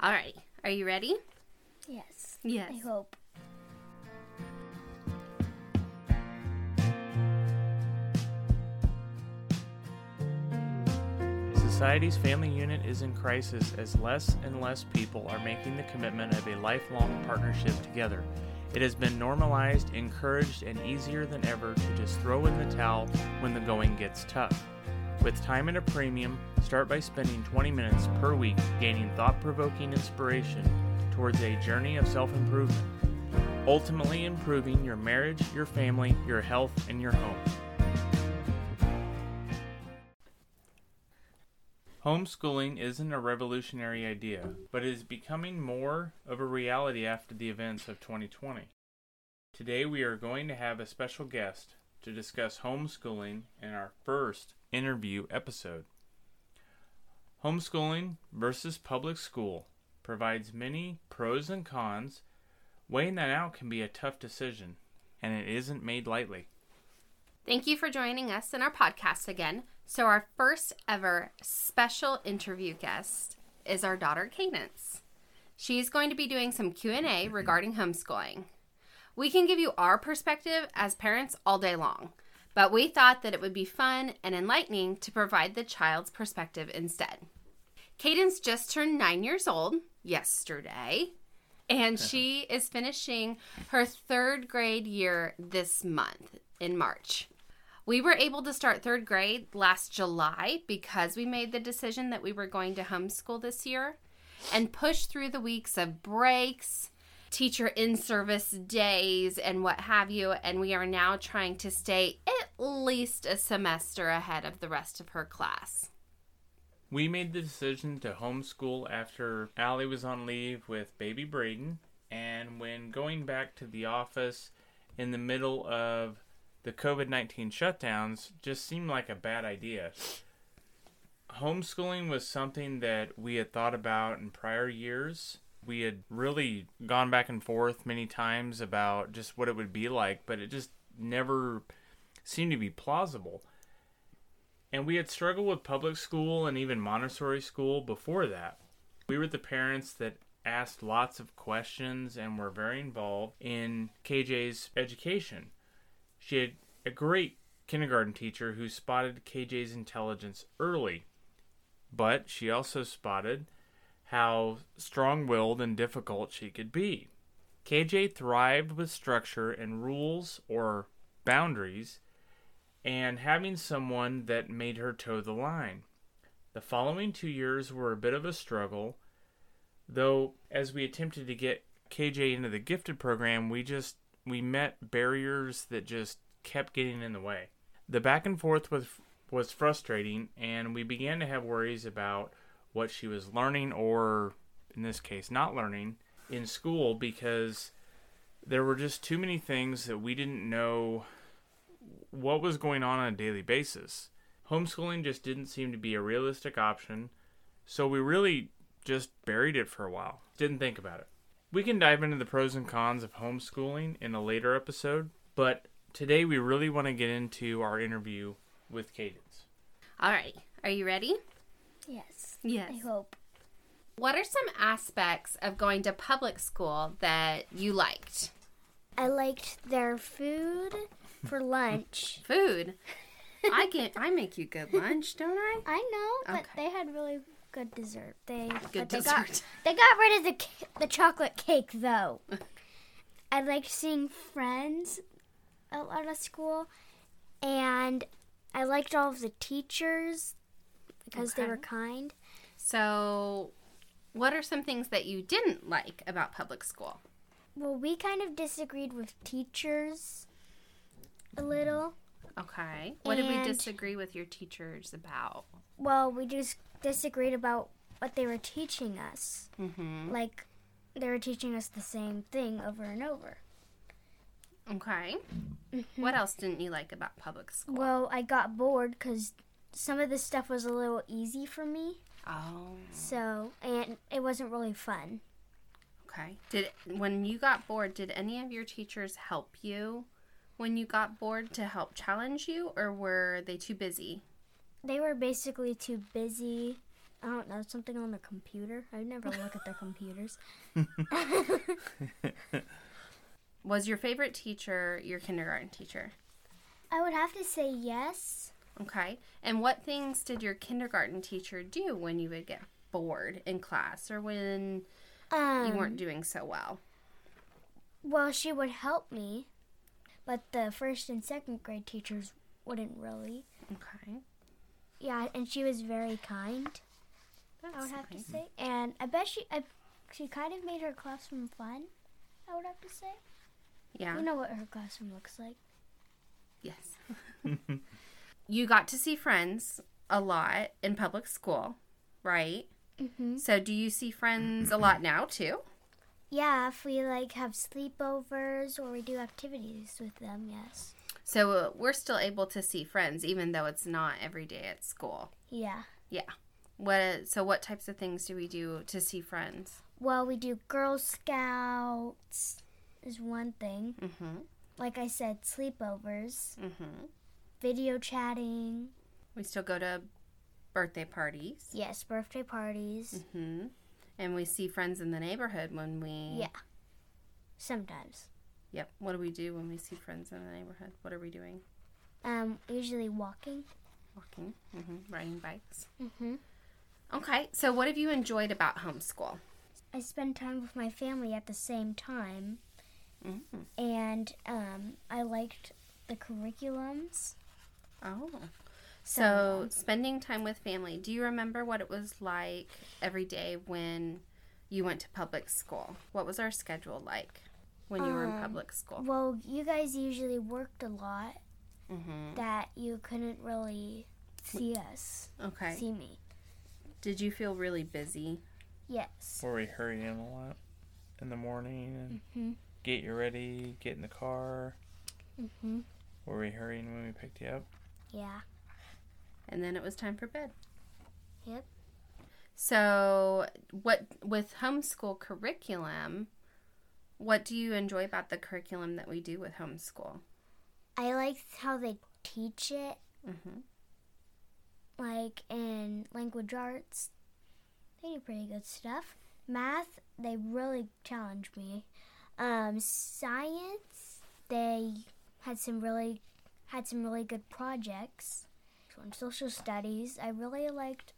All right. Are you ready? Yes. Yes. I hope. Society's family unit is in crisis as less and less people are making the commitment of a lifelong partnership together. It has been normalized, encouraged, and easier than ever to just throw in the towel when the going gets tough. With time at a premium, start by spending 20 minutes per week gaining thought provoking inspiration towards a journey of self improvement, ultimately improving your marriage, your family, your health, and your home. Homeschooling isn't a revolutionary idea, but is becoming more of a reality after the events of 2020. Today we are going to have a special guest to discuss homeschooling in our first interview episode. Homeschooling versus public school provides many pros and cons. Weighing that out can be a tough decision, and it isn't made lightly. Thank you for joining us in our podcast again. So, our first ever special interview guest is our daughter Cadence. She's going to be doing some Q&A regarding homeschooling. We can give you our perspective as parents all day long, but we thought that it would be fun and enlightening to provide the child's perspective instead. Cadence just turned 9 years old yesterday, and uh-huh. she is finishing her 3rd grade year this month in March. We were able to start third grade last July because we made the decision that we were going to homeschool this year and push through the weeks of breaks, teacher in service days, and what have you. And we are now trying to stay at least a semester ahead of the rest of her class. We made the decision to homeschool after Allie was on leave with baby Braden, and when going back to the office in the middle of the COVID 19 shutdowns just seemed like a bad idea. Homeschooling was something that we had thought about in prior years. We had really gone back and forth many times about just what it would be like, but it just never seemed to be plausible. And we had struggled with public school and even Montessori school before that. We were the parents that asked lots of questions and were very involved in KJ's education. She had a great kindergarten teacher who spotted KJ's intelligence early, but she also spotted how strong willed and difficult she could be. KJ thrived with structure and rules or boundaries and having someone that made her toe the line. The following two years were a bit of a struggle, though as we attempted to get KJ into the gifted program, we just we met barriers that just kept getting in the way. The back and forth was was frustrating and we began to have worries about what she was learning or in this case not learning in school because there were just too many things that we didn't know what was going on on a daily basis. Homeschooling just didn't seem to be a realistic option, so we really just buried it for a while. Didn't think about it. We can dive into the pros and cons of homeschooling in a later episode, but today we really want to get into our interview with Cadence. All right. Are you ready? Yes. Yes. I hope. What are some aspects of going to public school that you liked? I liked their food for lunch. Food. I can I make you good lunch, don't I? I know, but Okay. they had really good dessert. They Good but they dessert. Got, they got rid of the the chocolate cake though. I liked seeing friends lot of school, and I liked all of the teachers because they were kind. So, what are some things that you didn't like about public school? Well, we kind of disagreed with teachers a little. Okay. What did we disagree with your teachers about? Well, we just disagreed about what they were teaching us. Mm-hmm. Like, they were teaching us the same thing over and over. Okay. Mm-hmm. What else didn't you like about public school? Well, I got bored because some of the stuff was a little easy for me. Oh. So, and it wasn't really fun. Okay. Did when you got bored, did any of your teachers help you when you got bored to help challenge you or were they too busy? They were basically too busy I don't know, something on the computer. I never look at their computers. Was your favorite teacher your kindergarten teacher? I would have to say yes. Okay. And what things did your kindergarten teacher do when you would get bored in class or when Um, you weren't doing so well? Well, she would help me, but the first and second grade teachers wouldn't really. Okay. Yeah, and she was very kind. I would have nice. to say, and I bet she, I, she kind of made her classroom fun. I would have to say. Yeah. You know what her classroom looks like. Yes. you got to see friends a lot in public school, right? Mm-hmm. So do you see friends a lot now too? Yeah, if we like have sleepovers or we do activities with them, yes. So uh, we're still able to see friends even though it's not every day at school. Yeah. Yeah. What so what types of things do we do to see friends? Well, we do Girl Scouts is one thing. Mhm. Like I said, sleepovers, Mhm. Video chatting, We still go to birthday parties. yes, birthday parties. Mhm. And we see friends in the neighborhood when we Yeah. Sometimes. Yep. What do we do when we see friends in the neighborhood? What are we doing? Um, usually walking. Walking, Mm-hmm. riding bikes. Mm-hmm. Okay, so what have you enjoyed about homeschool? I spend time with my family at the same time, mm and um, I liked the curriculums. Oh. So, spending time with family. Do you remember what it was like every day when you went to public school? What was our schedule like when you were in Um, public school? Well, you guys usually worked a lot hmm that you couldn't really see us, Okay. see me. Did you feel really busy? Yes. Were we hurrying a lot in the morning and hmm get you ready, get in the car? hmm Were we hurrying when we picked you up? Yeah. And then it was time for bed. Yep. So, what with homeschool curriculum, what do you enjoy about the curriculum that we do with homeschool? I like how they teach it, Mm-hmm. like in language arts. They do pretty good stuff. Math, they really challenge me. Um, science, they had some really had some really good projects. So on social studies, I really liked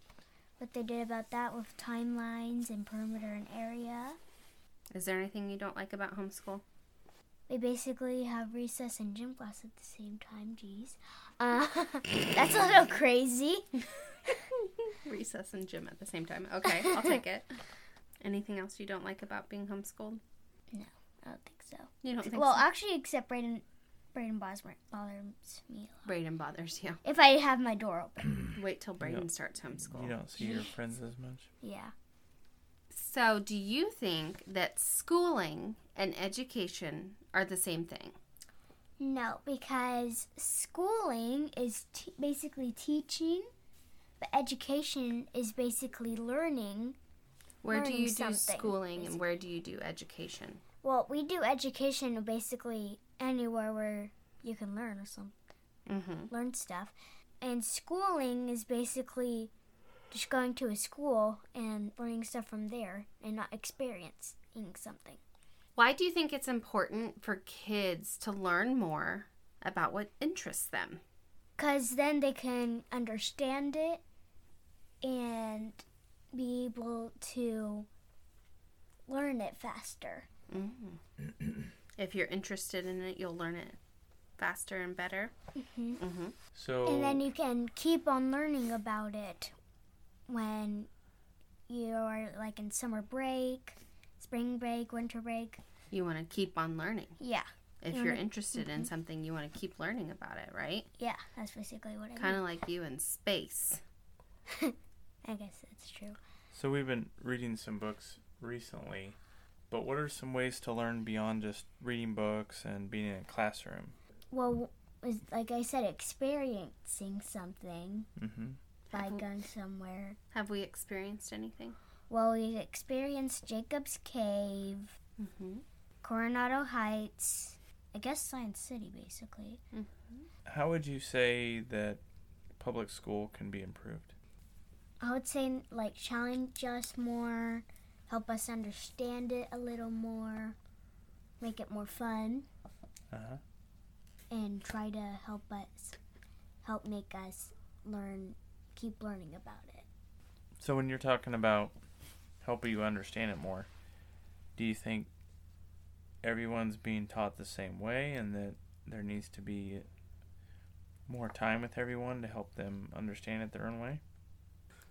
what they did about that with timelines and perimeter and area. Is there anything you don't like about homeschool? They basically have recess and gym class at the same time. Geez, uh, that's a little crazy. Recess and gym at the same time. Okay, I'll take it. Anything else you don't like about being homeschooled? No, I don't think so. You don't think Well, so? actually, except Braden, Braden bothers bothers me. a lot. Braden bothers you. If I have my door open, Wait till Braden don't- starts homeschool. You don't see your friends as much? yeah. So, do you think that schooling and education are the same thing? No, because schooling is t- basically teaching, but education is basically learning. Where do Learning you do something, schooling and where do you do education? Well, we do education basically anywhere where you can learn or some Mm-hmm. learn stuff, and schooling is basically just going to a school and learning stuff from there and not experiencing something. Why do you think it's important for kids to learn more about what interests them? Because then they can understand it and be able to learn it faster. Mm-hmm. if you're interested in it, you'll learn it faster and better. Mm-hmm. Mm-hmm. So And then you can keep on learning about it when you're like in summer break, spring break, winter break. You want to keep on learning. Yeah, If You you're wanna- interested in something, you want to keep learning about it, right? yeah, that's basically what I Kind of like you in space. I guess that's true. So we've been reading some books recently, but what are some ways to learn beyond just reading books and being in a classroom? Well, like I said, experiencing something Mm-hmm. by going somewhere. Have we experienced anything? Well, we experienced Jacob's Cave, Mm-hmm. Coronado Heights, I guess Science City, basically. How would you say that public school can be improved? I would say like challenge us more, help us understand it a little more, make it more fun, Uh-huh. and try to help us help make us learn keep learning about it. So when you're talking about helping you understand it more, do you think everyone's being taught the same way and that there needs to be more time with everyone to help them understand it their own way?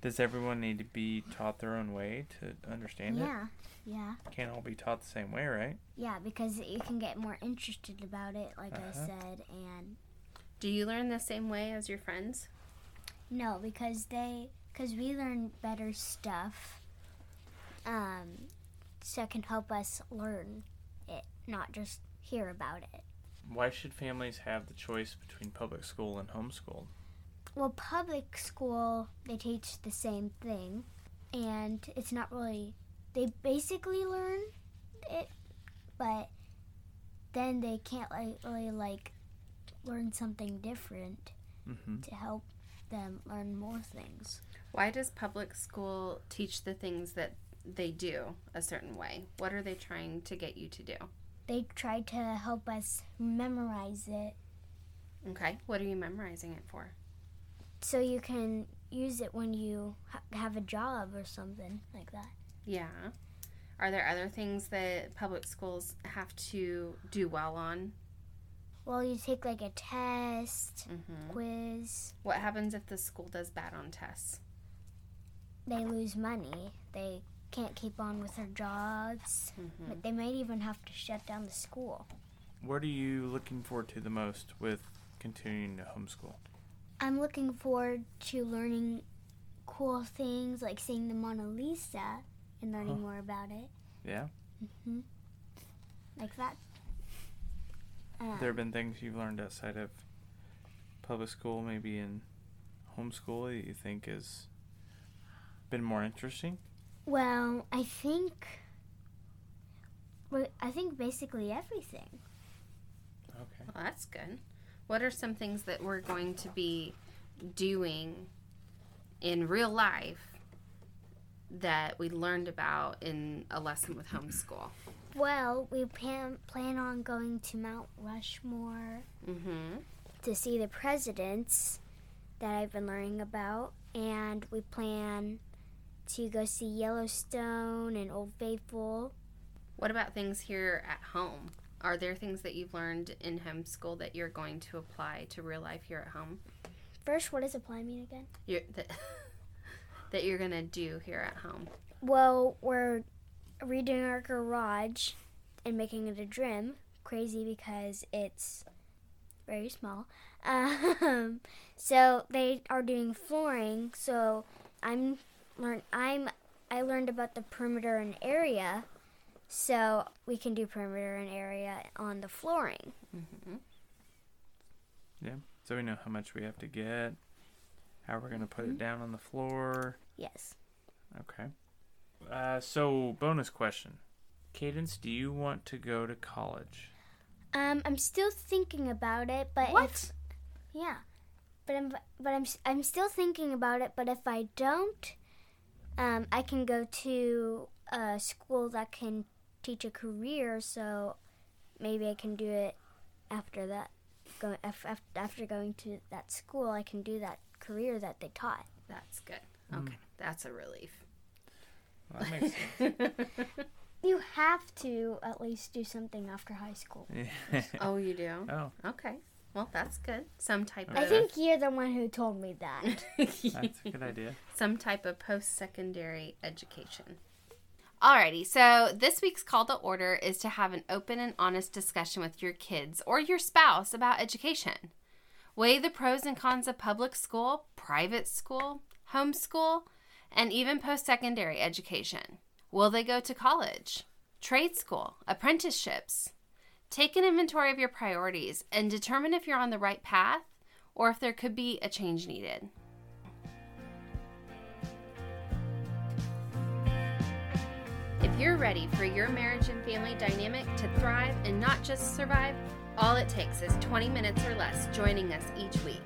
Does everyone need to be taught their own way to understand it? yeah. Yeah. Can't all be taught the same way, right? Yeah, because you can get more interested about it like I Uh-huh. said and Do you learn the same way as your friends? No, because they because we learn better stuff. Um, so it can help us learn it, not just hear about it. Why should families have the choice between public school and homeschool? Well, public school they teach the same thing, and it's not really. They basically learn it, but then they can't like really like learn something different Mm-hmm. to help them learn more things. Why does public school teach the things that they do a certain way? What are they trying to get you to do? They try to help us memorize it Okay. What are you memorizing it for? So you can use it when you ha- have a job or something like that. Yeah. Are there other things that public schools have to do well on? Well, you take like a test, hmm quiz. What happens if the school does bad on tests? They lose money. They can't keep on with their jobs. hmm But they might even have to shut down the school. What are you looking forward to the most with continuing to homeschool? I'm looking forward to learning cool things like seeing the Mona Lisa and learning Huh. more about it. Yeah? hmm Like that. Uh, There have been things you've learned outside of public school, maybe in homeschool, that you think has been more interesting? well, I think. well, I think basically everything. Okay. Well, that's good. What are some things that we're going to be doing in real life that we learned about in a lesson with homeschool? Well, we plan plan on going to Mount Rushmore Mm-hmm. to see the presidents that I've been learning about, and we plan to go see Yellowstone and Old Faithful. What about things here at home? Are there things that you've learned in homeschool that you're going to apply to real life here at home? First, what does apply mean again? You're, that, that you're going to do here at home? Well, we're redoing our garage and making it a gym. Crazy because it's very small. Um, so they are doing flooring. So I'm learn. I'm I learned about the perimeter and area. So we can do perimeter and area on the flooring. Mm-hmm. Yeah, so we know how much we have to get, how we're going to put it down on the floor. Yes. Okay. Uh, so, bonus question. Cadence, do you want to go to college? Um, I'm still thinking about it, but What? if yeah, but I'm but I'm I'm still thinking about it. But if I don't, um, I can go to a school that can teach a career. So maybe I can do it after that. Go af- af- after going to that school, I can do that career that they taught. That's good. Mm. Okay. That's a relief. Well, that makes sense. You have to at least do something after high school. oh, you do? oh, Okay. Well, that's good. Some type I of I think you're the one who told me that. that's a good idea. some type of post secondary education. Alrighty, so this week's call to order is to have an open and honest discussion with your kids or your spouse about education. Weigh the pros and cons of public school, private school, homeschool, and even post secondary education. Will they go to college, trade school, apprenticeships? Take an inventory of your priorities and determine if you're on the right path or if there could be a change needed. You're ready for your marriage and family dynamic to thrive and not just survive, all it takes is 20 minutes or less joining us each week.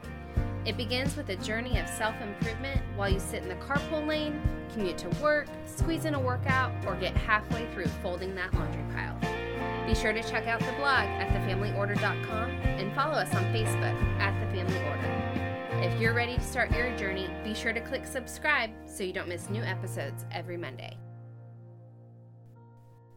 It begins with a journey of self improvement while you sit in the carpool lane, commute to work, squeeze in a workout, or get halfway through folding that laundry pile. Be sure to check out the blog at thefamilyorder.com and follow us on Facebook at The Family Order. If you're ready to start your journey, be sure to click subscribe so you don't miss new episodes every Monday.